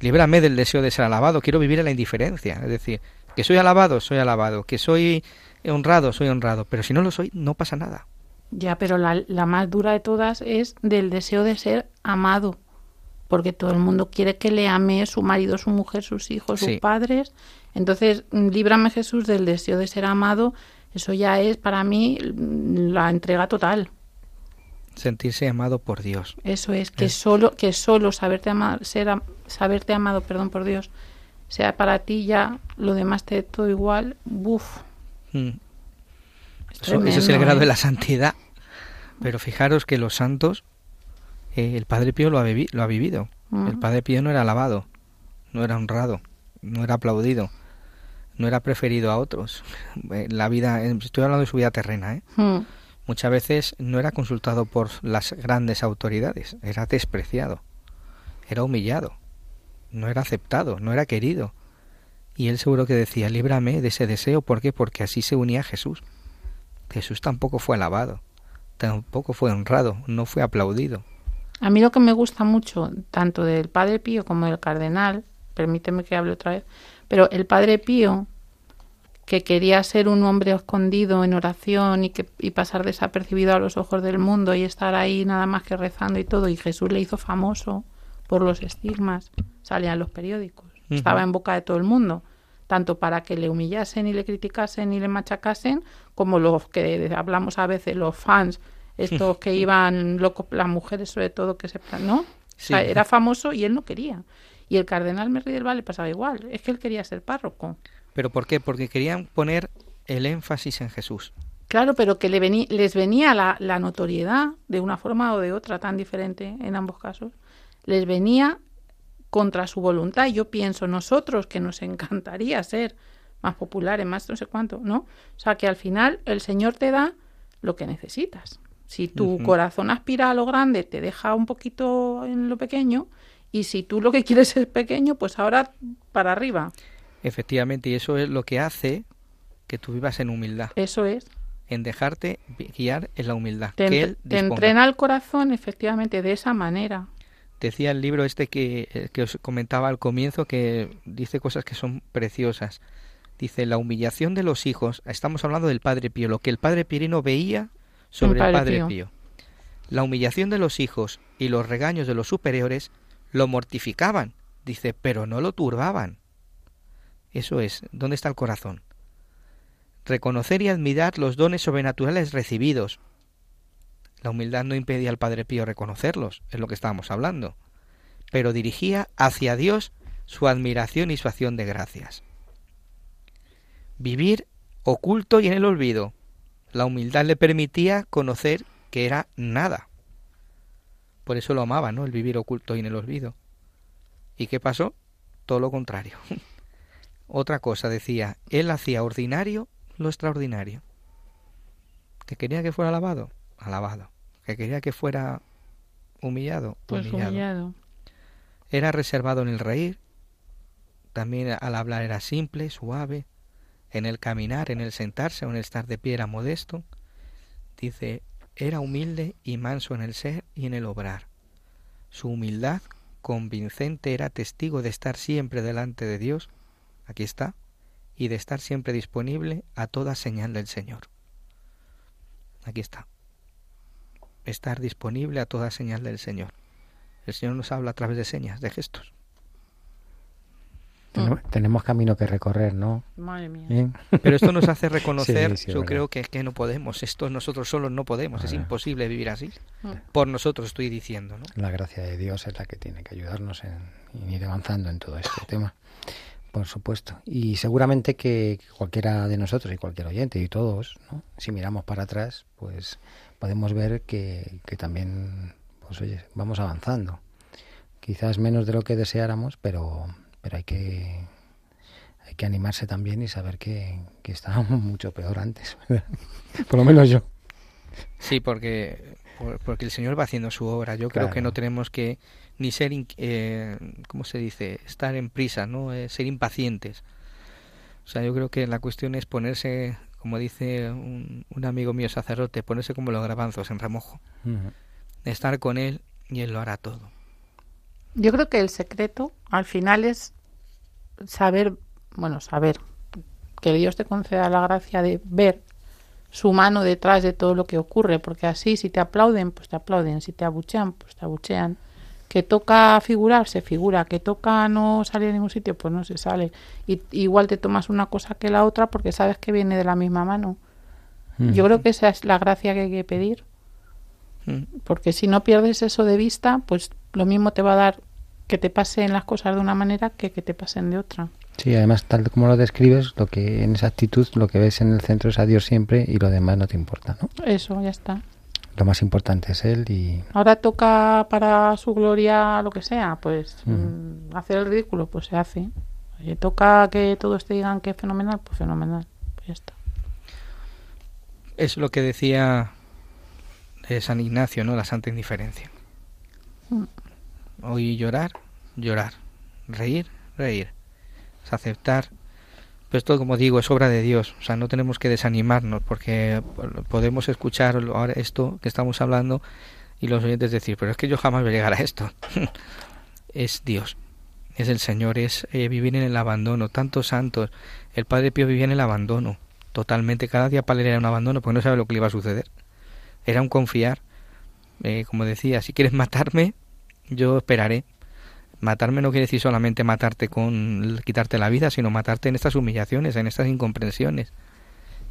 líbrame del deseo de ser alabado, quiero vivir en la indiferencia. Es decir, que soy alabado, soy alabado, que soy honrado, soy honrado, pero si no lo soy, no pasa nada. Ya, pero la, la más dura de todas es del deseo de ser amado porque todo el mundo quiere que le ame su marido, su mujer, sus hijos, sus padres. Entonces, líbrame Jesús del deseo de ser amado, eso ya es para mí la entrega total. Sentirse amado por Dios. Eso es, que solo que solo saberte amar, ser saberte amado, perdón, por Dios, sea para ti ya lo demás te todo igual, buf. Mm. Eso, es el grado de ¿eh? la santidad. Pero fijaros que los santos el Padre Pío lo ha, lo ha vivido. El Padre Pío no era alabado, no era honrado, no era aplaudido, no era preferido a otros. (laughs) Eh, la vida, estoy hablando de su vida terrena, ¿eh? Muchas veces no era consultado por las grandes autoridades, era despreciado, era humillado, no era aceptado, no era querido. Y él seguro que decía, líbrame de ese deseo, ¿por qué? Porque así se unía a Jesús. Jesús tampoco fue alabado, tampoco fue honrado, no fue aplaudido, a mí lo que me gusta mucho, tanto del Padre Pío como del Cardenal, permíteme que hable otra vez, pero el Padre Pío, que quería ser un hombre escondido en oración y, que, y pasar desapercibido a los ojos del mundo y estar ahí nada más que rezando y todo, y Jesús le hizo famoso por los estigmas, salían los periódicos, estaba en boca de todo el mundo, tanto para que le humillasen y le criticasen y le machacasen, como los que hablamos a veces, los fans estos que iban locos, las mujeres sobre todo que se... ¿no? era famoso y él no quería. Y el cardenal Merri del Valle pasaba igual, es que él quería ser párroco. ¿Pero por qué? Porque querían poner el énfasis en Jesús. Claro, pero que le les venía la, la, notoriedad de una forma o de otra tan diferente en ambos casos. Les venía contra su voluntad. Y yo pienso, nosotros que nos encantaría ser más populares, más no sé cuánto, ¿no? O sea, que al final el Señor te da lo que necesitas. Si tu corazón aspira a lo grande, te deja un poquito en lo pequeño. Y si tú lo que quieres es pequeño, pues ahora para arriba. Efectivamente, y eso es lo que hace que tú vivas en humildad. Eso es. En dejarte guiar en la humildad. Te, te entrena el corazón, efectivamente, de esa manera. Decía el libro este que, eh, que os comentaba al comienzo que dice cosas que son preciosas. Dice, la humillación de los hijos, estamos hablando del Padre Pío, lo que el Padre Pirino veía sobre el Padre Pío. La humillación de los hijos y los regaños de los superiores lo mortificaban, dice, pero no lo turbaban. Eso es, ¿dónde está el corazón? Reconocer y admirar los dones sobrenaturales recibidos. La humildad no impedía al Padre Pío reconocerlos, es lo que estábamos hablando, pero dirigía hacia Dios su admiración y su acción de gracias. Vivir oculto y en el olvido, la humildad le permitía conocer que era nada. Por eso lo amaba, ¿no? El vivir oculto y en el olvido. ¿Y qué pasó? Todo lo contrario. (laughs) Otra cosa decía, él hacía ordinario lo extraordinario. Que quería que fuera alabado, alabado. Que quería que fuera humillado, pues humillado. Era reservado en el reír, también al hablar era simple, suave, en el caminar, en el sentarse o en el estar de pie era modesto. Dice, era humilde y manso en el ser y en el obrar. Su humildad convincente era testigo de estar siempre delante de Dios, aquí está, y de estar siempre disponible a toda señal del Señor. Aquí está. Estar disponible a toda señal del Señor. El Señor nos habla a través de señas, de gestos. Tenemos, camino que recorrer, ¿no? Madre mía. Pero esto nos (laughs) hace reconocer, yo creo que, que no podemos, esto nosotros solos no podemos, es imposible vivir así. Mm. Por nosotros estoy diciendo, ¿no? La gracia de Dios es la que tiene que ayudarnos en, ir avanzando en todo este tema, por supuesto. Y seguramente que cualquiera de nosotros y cualquier oyente y todos, ¿no? si miramos para atrás, pues podemos ver que, que también, pues oye, vamos avanzando. Quizás menos de lo que deseáramos, pero pero hay que hay que animarse también y saber que, que estábamos (laughs) mucho peor antes, (laughs) por lo menos yo. Sí, porque porque el Señor va haciendo su obra. Yo creo que no tenemos que ni ser, eh, ¿cómo se dice? Estar en prisa, ¿no? Eh, ser impacientes. O sea, yo creo que la cuestión es ponerse, como dice un, amigo mío sacerdote, ponerse como los grabanzos en remojo. Estar con él y él lo hará todo. Yo creo que el secreto al final es saber, bueno, saber que Dios te conceda la gracia de ver su mano detrás de todo lo que ocurre, porque así si te aplauden, pues te aplauden, si te abuchean, pues te abuchean. Que toca figurar, se figura, que toca no salir a ningún sitio, pues no se sale. Y igual te tomas una cosa que la otra porque sabes que viene de la misma mano. Yo creo que esa es la gracia que hay que pedir. Mm. Porque si no pierdes eso de vista, pues lo mismo te va a dar que te pasen las cosas de una manera que que te pasen de otra. Sí, además tal como lo describes, lo que en esa actitud lo que ves en el centro es a Dios siempre y lo demás no te importa, ¿no? Eso, ya está. Lo más importante es él y ahora toca para su gloria lo que sea, pues mm, hacer el ridículo, pues se hace. Y toca que todos te digan que es fenomenal, pues fenomenal, pues ya está. Es lo que decía eh, San Ignacio, ¿no? La santa indiferencia. Mm. Hoy llorar, llorar. Reír, reír aceptar. Pero esto, como digo, es obra de Dios. O sea, no tenemos que desanimarnos porque podemos escuchar ahora esto que estamos hablando y los oyentes decir, pero es que yo jamás voy a llegar a esto. (laughs) es Dios, es el Señor, es eh, vivir en el abandono. Tantos santos, el Padre Pío vivía en el abandono, totalmente. Cada día para él era un abandono porque no sabe lo que le iba a suceder. Era un confiar. Eh, como decía, si quieres matarme, yo esperaré Matarme no quiere decir solamente matarte con quitarte la vida, sino matarte en estas humillaciones, en estas incomprensiones.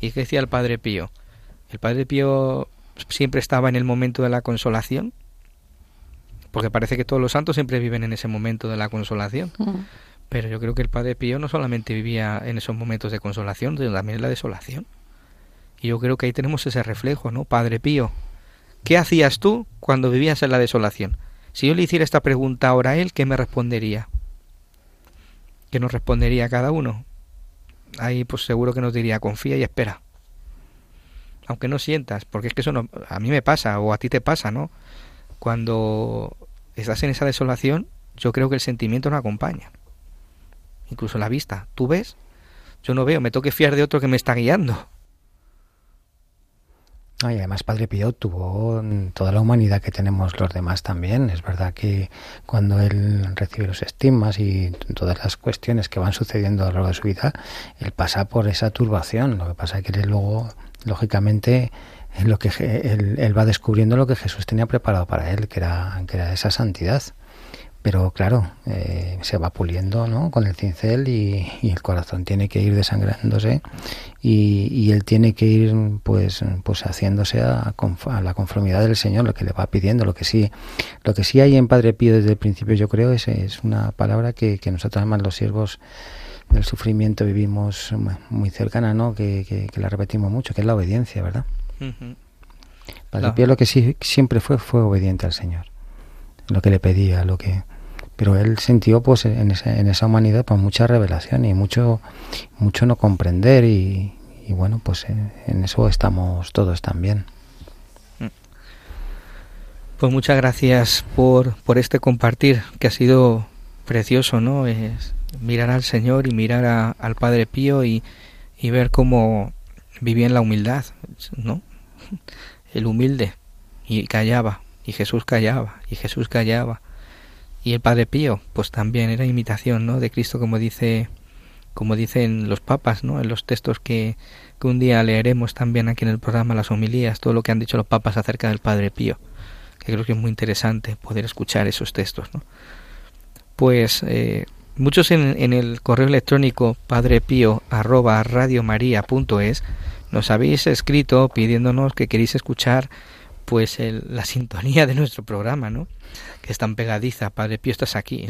¿Y qué decía el Padre Pío? El Padre Pío siempre estaba en el momento de la consolación, porque parece que todos los santos siempre viven en ese momento de la consolación. Mm. Pero yo creo que el Padre Pío no solamente vivía en esos momentos de consolación, sino también en la desolación. Y yo creo que ahí tenemos ese reflejo, ¿no? Padre Pío, ¿qué hacías tú cuando vivías en la desolación? Si yo le hiciera esta pregunta ahora a él, ¿qué me respondería? ¿Qué nos respondería cada uno? Ahí pues seguro que nos diría, confía y espera. Aunque no sientas, porque es que eso no, a mí me pasa o a ti te pasa, ¿no? Cuando estás en esa desolación, yo creo que el sentimiento no acompaña. Incluso la vista. ¿Tú ves? Yo no veo, me toque fiar de otro que me está guiando y además Padre Pío tuvo toda la humanidad que tenemos los demás también. Es verdad que cuando él recibe los estigmas y todas las cuestiones que van sucediendo a lo largo de su vida, él pasa por esa turbación. Lo que pasa es que él luego, lógicamente, lo que él, él, va descubriendo lo que Jesús tenía preparado para él, que era, que era esa santidad pero claro, eh, se va puliendo ¿no? con el cincel y, el corazón tiene que ir desangrándose y, él tiene que ir pues pues haciéndose a, la conformidad del Señor, lo que le va pidiendo, lo que sí lo que sí hay en Padre Pío desde el principio yo creo es, es una palabra que, nosotros además los siervos del sufrimiento vivimos muy cercana, ¿no? Que, la repetimos mucho, que es la obediencia, ¿verdad? Padre Pío lo que sí siempre fue fue obediente al Señor, lo que le pedía, lo que pero él sintió pues en esa, en esa humanidad pues mucha revelación y mucho mucho no comprender y, bueno pues eh, en eso estamos todos también. Pues muchas gracias por, por este compartir que ha sido precioso no es mirar al Señor y mirar al Padre Pío y, y ver cómo vivía en la humildad no el humilde y callaba y Jesús callaba y Jesús callaba y el Padre Pío, pues también era imitación, ¿no? De Cristo, como dice, como dicen los papas, ¿no? En los textos que, que un día leeremos también aquí en el programa, las homilías, todo lo que han dicho los papas acerca del Padre Pío, que creo que es muy interesante poder escuchar esos textos, ¿no? Pues eh, muchos en, en, el correo electrónico padrepío arroba radiomaria.es nos habéis escrito pidiéndonos que queréis escuchar pues el, la sintonía de nuestro programa, ¿no? que es tan pegadiza, Padre Pío, estás aquí.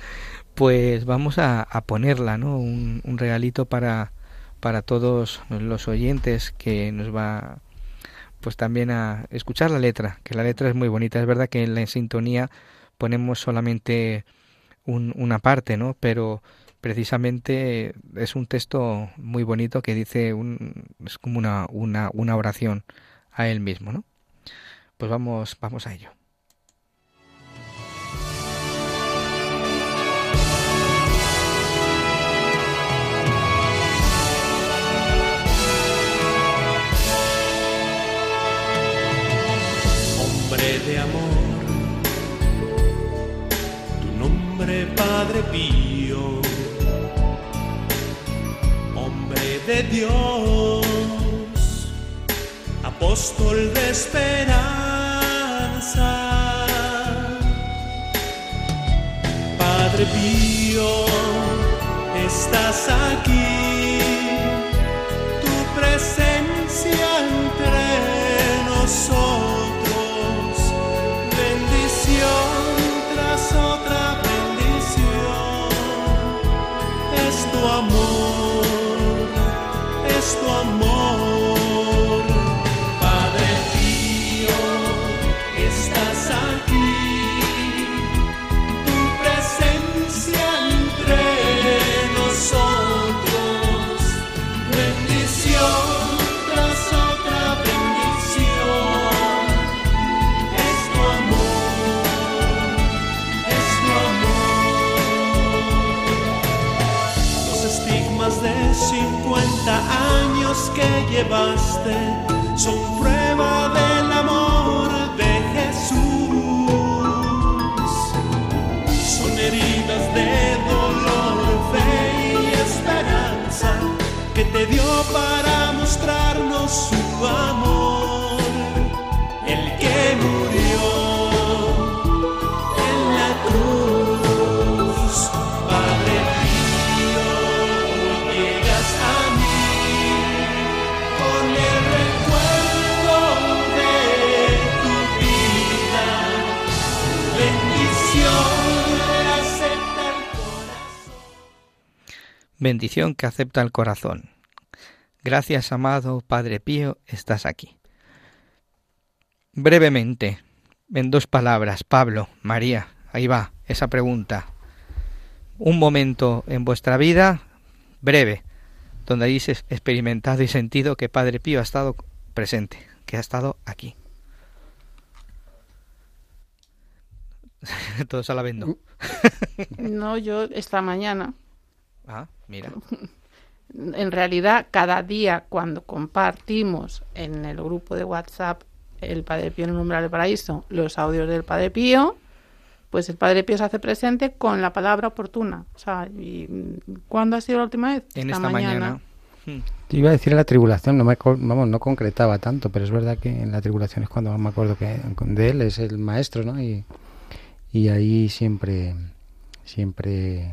(laughs) pues vamos a, ponerla, ¿no? Un, regalito para, para todos los oyentes que nos va pues también a escuchar la letra, que la letra es muy bonita. Es verdad que en la sintonía ponemos solamente una parte, ¿no? Pero precisamente es un texto muy bonito que dice un, es como una, una, una oración a él mismo, ¿no? Pues vamos, vamos a ello. Hombre de amor, tu nombre Padre Pío, hombre de Dios apóstol de esperanza. Padre Pío, estás aquí, tu presencia entre nosotros, Bendición que acepta el corazón. Gracias, amado Padre Pío, estás aquí. Brevemente, en dos palabras, Pablo, María, ahí va, esa pregunta. Un momento en vuestra vida, breve, donde habéis es- experimentado y sentido que Padre Pío ha estado presente, que ha estado aquí. (laughs) Todos a la vez. No, yo esta mañana, Ah, mira. (laughs) en realidad cada día cuando compartimos en el grupo de WhatsApp el Padre Pío en el umbral del paraíso, los audios del Padre Pío, pues el Padre Pío se hace presente con la palabra oportuna. O sea, y, ¿cuándo ha sido la última vez? En esta mañana. Hmm. Te iba a decir en la tribulación, no me vamos, no concretaba tanto, pero es verdad que en la tribulación es cuando me acuerdo que de él es el maestro, ¿no? Y, y ahí siempre, siempre,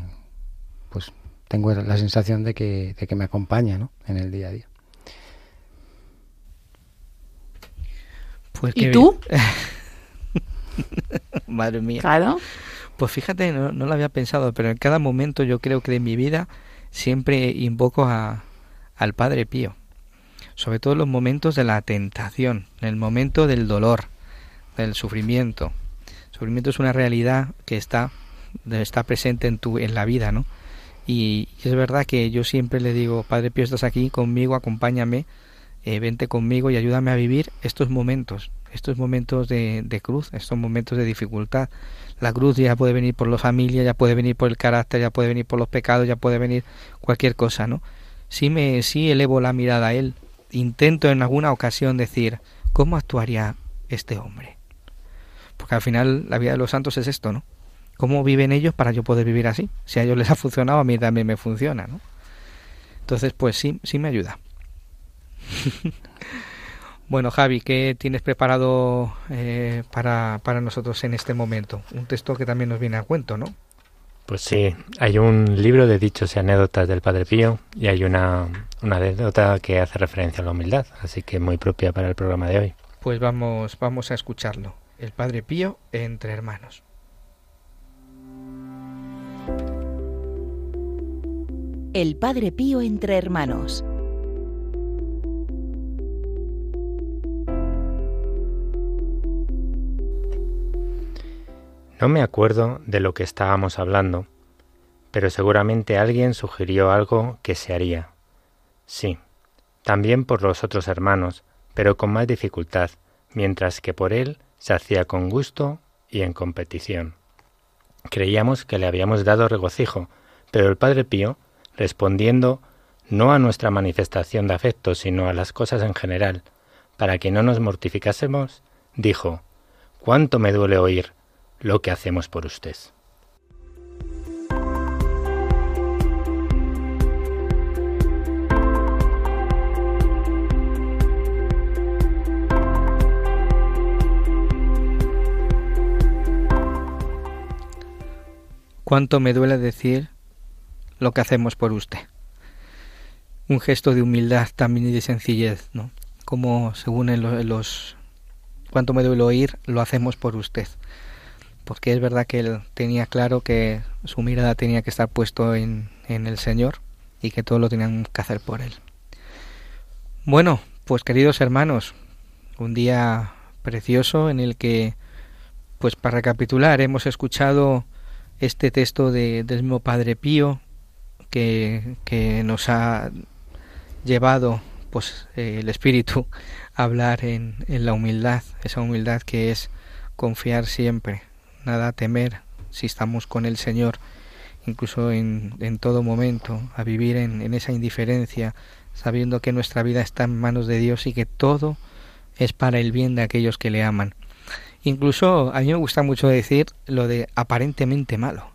tengo la sensación de que, de que me acompaña, ¿no? En el día a día. Pues ¿Y tú? (laughs) Madre mía. Claro. Pues fíjate, no, no lo había pensado, pero en cada momento yo creo que de mi vida siempre invoco a, al Padre Pío. Sobre todo en los momentos de la tentación, en el momento del dolor, del sufrimiento. El sufrimiento es una realidad que está, está presente en, tu, en la vida, ¿no? Y, es verdad que yo siempre le digo, Padre Pío, estás aquí conmigo, acompáñame, eh, vente conmigo y ayúdame a vivir estos momentos, estos momentos de, de cruz, estos momentos de dificultad. La cruz ya puede venir por la familia, ya puede venir por el carácter, ya puede venir por los pecados, ya puede venir cualquier cosa, ¿no? Sí me, sí elevo la mirada a él. Intento en alguna ocasión decir, ¿cómo actuaría este hombre? Porque al final la vida de los santos es esto, ¿no? ¿Cómo viven ellos para yo poder vivir así? Si a ellos les ha funcionado, a mí también me funciona, ¿no? Entonces, pues sí, sí me ayuda. (laughs) bueno, Javi, ¿qué tienes preparado eh, para, para nosotros en este momento? Un texto que también nos viene a cuento, ¿no? Pues sí, hay un libro de dichos y anécdotas del Padre Pío y hay una, una anécdota que hace referencia a la humildad, así que muy propia para el programa de hoy. Pues vamos, vamos a escucharlo. El Padre Pío entre hermanos. El Padre Pío entre hermanos. No me acuerdo de lo que estábamos hablando, pero seguramente alguien sugirió algo que se haría. Sí, también por los otros hermanos, pero con más dificultad, mientras que por él se hacía con gusto y en competición. Creíamos que le habíamos dado regocijo, pero el Padre Pío, respondiendo no a nuestra manifestación de afecto, sino a las cosas en general, para que no nos mortificásemos, dijo, ¿Cuánto me duele oír lo que hacemos por usted? Cuánto me duele decir lo que hacemos por usted. Un gesto de humildad también y de sencillez, ¿no? Como según en los cuánto me duele oír, lo hacemos por usted. Porque es verdad que él tenía claro que su mirada tenía que estar puesto en, en el Señor y que todo lo tenían que hacer por él. Bueno, pues queridos hermanos, un día precioso en el que, pues para recapitular, hemos escuchado este texto de, del mismo Padre Pío que, que nos ha llevado pues eh, el espíritu a hablar en, en la humildad, esa humildad que es confiar siempre, nada temer si estamos con el Señor, incluso en, en todo momento, a vivir en, en esa indiferencia, sabiendo que nuestra vida está en manos de Dios y que todo es para el bien de aquellos que le aman. Incluso a mí me gusta mucho decir lo de aparentemente malo,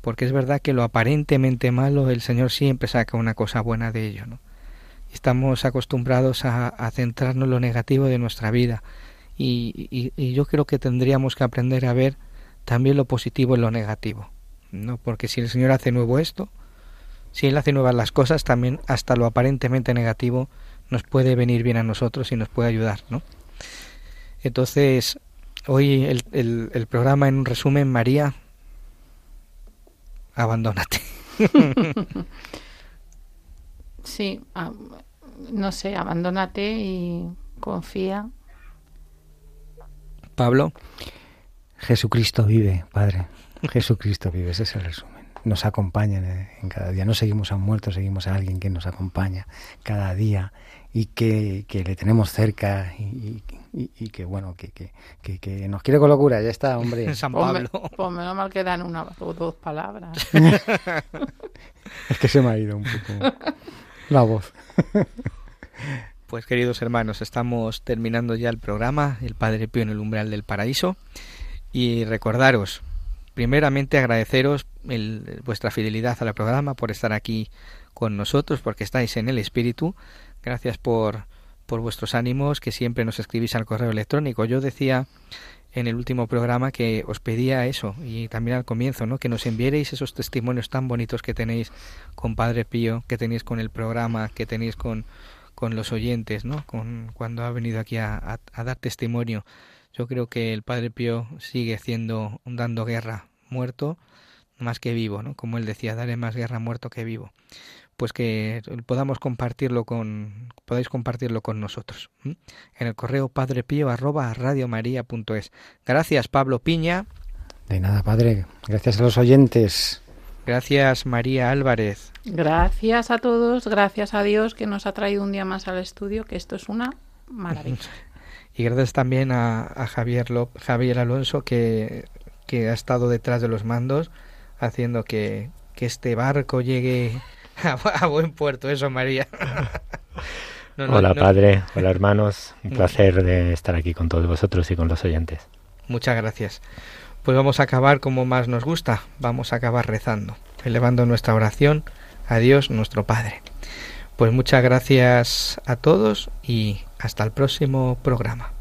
porque es verdad que lo aparentemente malo el Señor siempre saca una cosa buena de ello. ¿no? Estamos acostumbrados a, centrarnos en lo negativo de nuestra vida y, y, y, yo creo que tendríamos que aprender a ver también lo positivo en lo negativo, ¿no? porque si el Señor hace nuevo esto, si Él hace nuevas las cosas, también hasta lo aparentemente negativo nos puede venir bien a nosotros y nos puede ayudar, ¿no? Entonces, hoy el, el, el programa en un resumen, María, abandónate. (laughs) sí, no sé, abandónate y confía. Pablo. Jesucristo vive, Padre. Jesucristo vive, ese es el resumen. Nos acompaña en cada día. No seguimos a un muerto, seguimos a alguien que nos acompaña cada día y que, que le tenemos cerca y, y, y que, bueno, que, que, que, nos quiere con locura. Ya está, hombre. (laughs) San Pablo. Pues, pues menos mal que dan una o dos palabras. (laughs) es que se me ha ido un poco la voz. (laughs) Pues queridos hermanos, estamos terminando ya el programa, el Padre Pío en el umbral del paraíso, y recordaros, primeramente agradeceros el, vuestra fidelidad al programa, por estar aquí con nosotros, porque estáis en el Espíritu, gracias por, por vuestros ánimos, que siempre nos escribís al correo electrónico. Yo decía en el último programa que os pedía eso, y también al comienzo, ¿no? que nos enviarais esos testimonios tan bonitos que tenéis con Padre Pío, que tenéis con el programa, que tenéis con con los oyentes, ¿no? Con cuando ha venido aquí a, dar testimonio. Yo creo que el Padre Pío sigue haciendo, dando guerra, muerto más que vivo, ¿no? Como él decía, daré más guerra muerto que vivo. Pues que podamos compartirlo con, podáis compartirlo con nosotros. En el correo padrepío arroba radiomaria.es. Gracias, Pablo Piña. De nada, Padre. Gracias a los oyentes. Gracias, María Álvarez. Gracias a todos, gracias a Dios que nos ha traído un día más al estudio, que esto es una maravilla. (laughs) Y gracias también a, a Javier, Lop, Javier Alonso, que, que, ha estado detrás de los mandos, haciendo que, que este barco llegue (laughs) a, buen puerto. Eso, María. (laughs) no, no, hola, no. padre. Hola, hermanos. Un placer de estar aquí con todos vosotros y con los oyentes. Muchas gracias. Pues vamos a acabar como más nos gusta. Vamos a acabar rezando, elevando nuestra oración a Dios nuestro Padre. Pues muchas gracias a todos y hasta el próximo programa.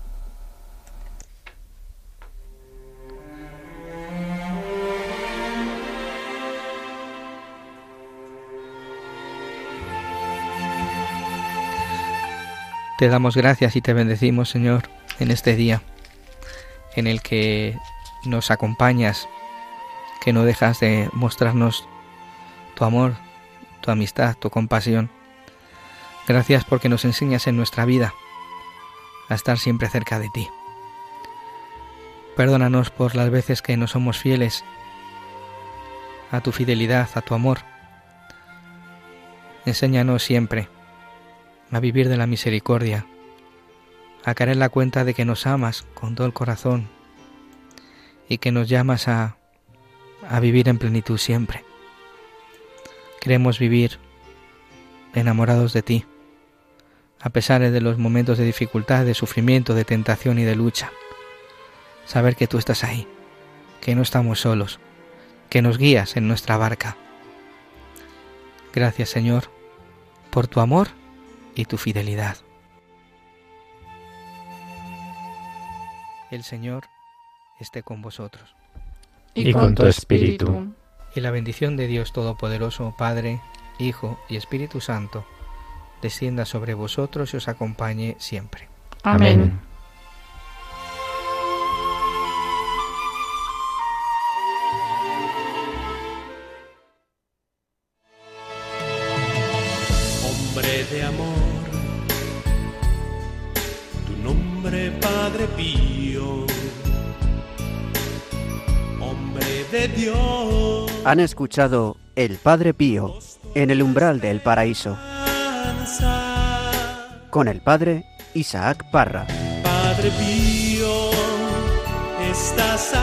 Te damos gracias y te bendecimos, Señor, en este día en el que nos acompañas, que no dejas de mostrarnos tu amor, tu amistad, tu compasión. Gracias porque nos enseñas en nuestra vida a estar siempre cerca de ti. Perdónanos por las veces que no somos fieles a tu fidelidad, a tu amor. Enséñanos siempre a vivir de la misericordia, a caer en la cuenta de que nos amas con todo el corazón y que nos llamas a, a vivir en plenitud siempre. Queremos vivir enamorados de ti, a pesar de los momentos de dificultad, de sufrimiento, de tentación y de lucha. Saber que tú estás ahí, que no estamos solos, que nos guías en nuestra barca. Gracias Señor por tu amor y tu fidelidad. El Señor esté con vosotros. Y con tu espíritu. Y la bendición de Dios Todopoderoso, Padre, Hijo y Espíritu Santo, descienda sobre vosotros y os acompañe siempre. Amén. Han escuchado El Padre Pío en el umbral del paraíso con el Padre Isaac Parra. Padre Pío, estás